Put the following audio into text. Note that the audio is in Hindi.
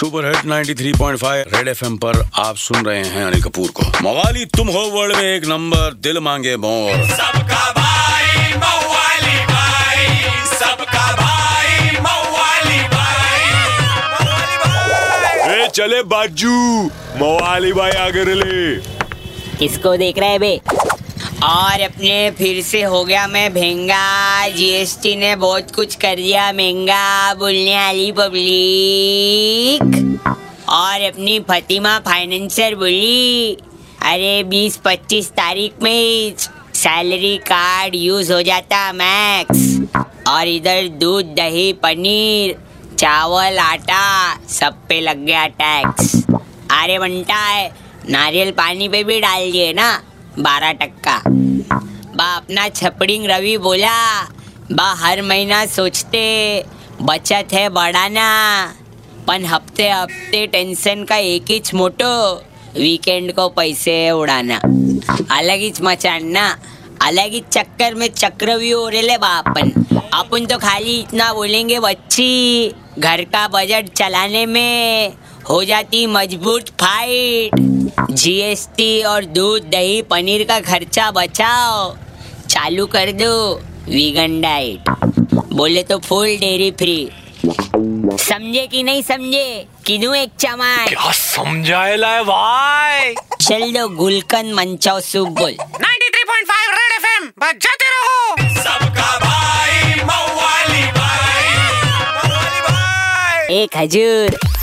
सुपर हिट 93.5 रेड एफएम पर आप सुन रहे हैं अनिल कपूर को। मवाली तुम हो वर्ल्ड में एक नंबर दिल मांगे मोर। सबका भाई मवाली भाई सबका भाई मवाली भाई। मवाली भाई ए चले बाजू मवाली भाई आगे ले किसको देख रहे बे? और अपने फिर से हो गया मैं महँगा जीएसटी ने बहुत कुछ कर दिया महँगा बोलने वाली पब्लिक और अपनी फतिमा फाइनेंसर बोली, अरे 20-25 तारीख में सैलरी कार्ड यूज़ हो जाता मैक्स और इधर दूध, दही, पनीर, चावल, आटा, सब पे लग गया टैक्स अरे बनता है, नारियल पानी पे भी डाल दिए ना। बारह टक्का। बा अपना छपड़िंग रवि बोला। बा, हर महीना सोचते, बचत है बढ़ाना। पन हफ़्ते हफ़्ते टेंशन का एक ही मोटो वीकेंड को पैसे उड़ाना। अलग ही मचाना, अलग ही चक्कर में चक्रव्यूह हो रहे बापन अपन तो खाली इतना बोलेंगे, बच्ची, घर का बजट चलाने में। हो जाती मज़बूत फाइट जीएसटी और दूध दही पनीर का खर्चा बचाओ। चालू कर दो वीगन डाइट बोले तो फुल डेयरी फ्री समझे कि नहीं समझे? किनू एक चमार क्या समझाएला है भाई? चल दो गुलकंद मंचाओ सूप बोल। 93.5 रेड एफएम बजाते रहो। सबका भाई मवाली भाई मवाली भाई। एक हजूर।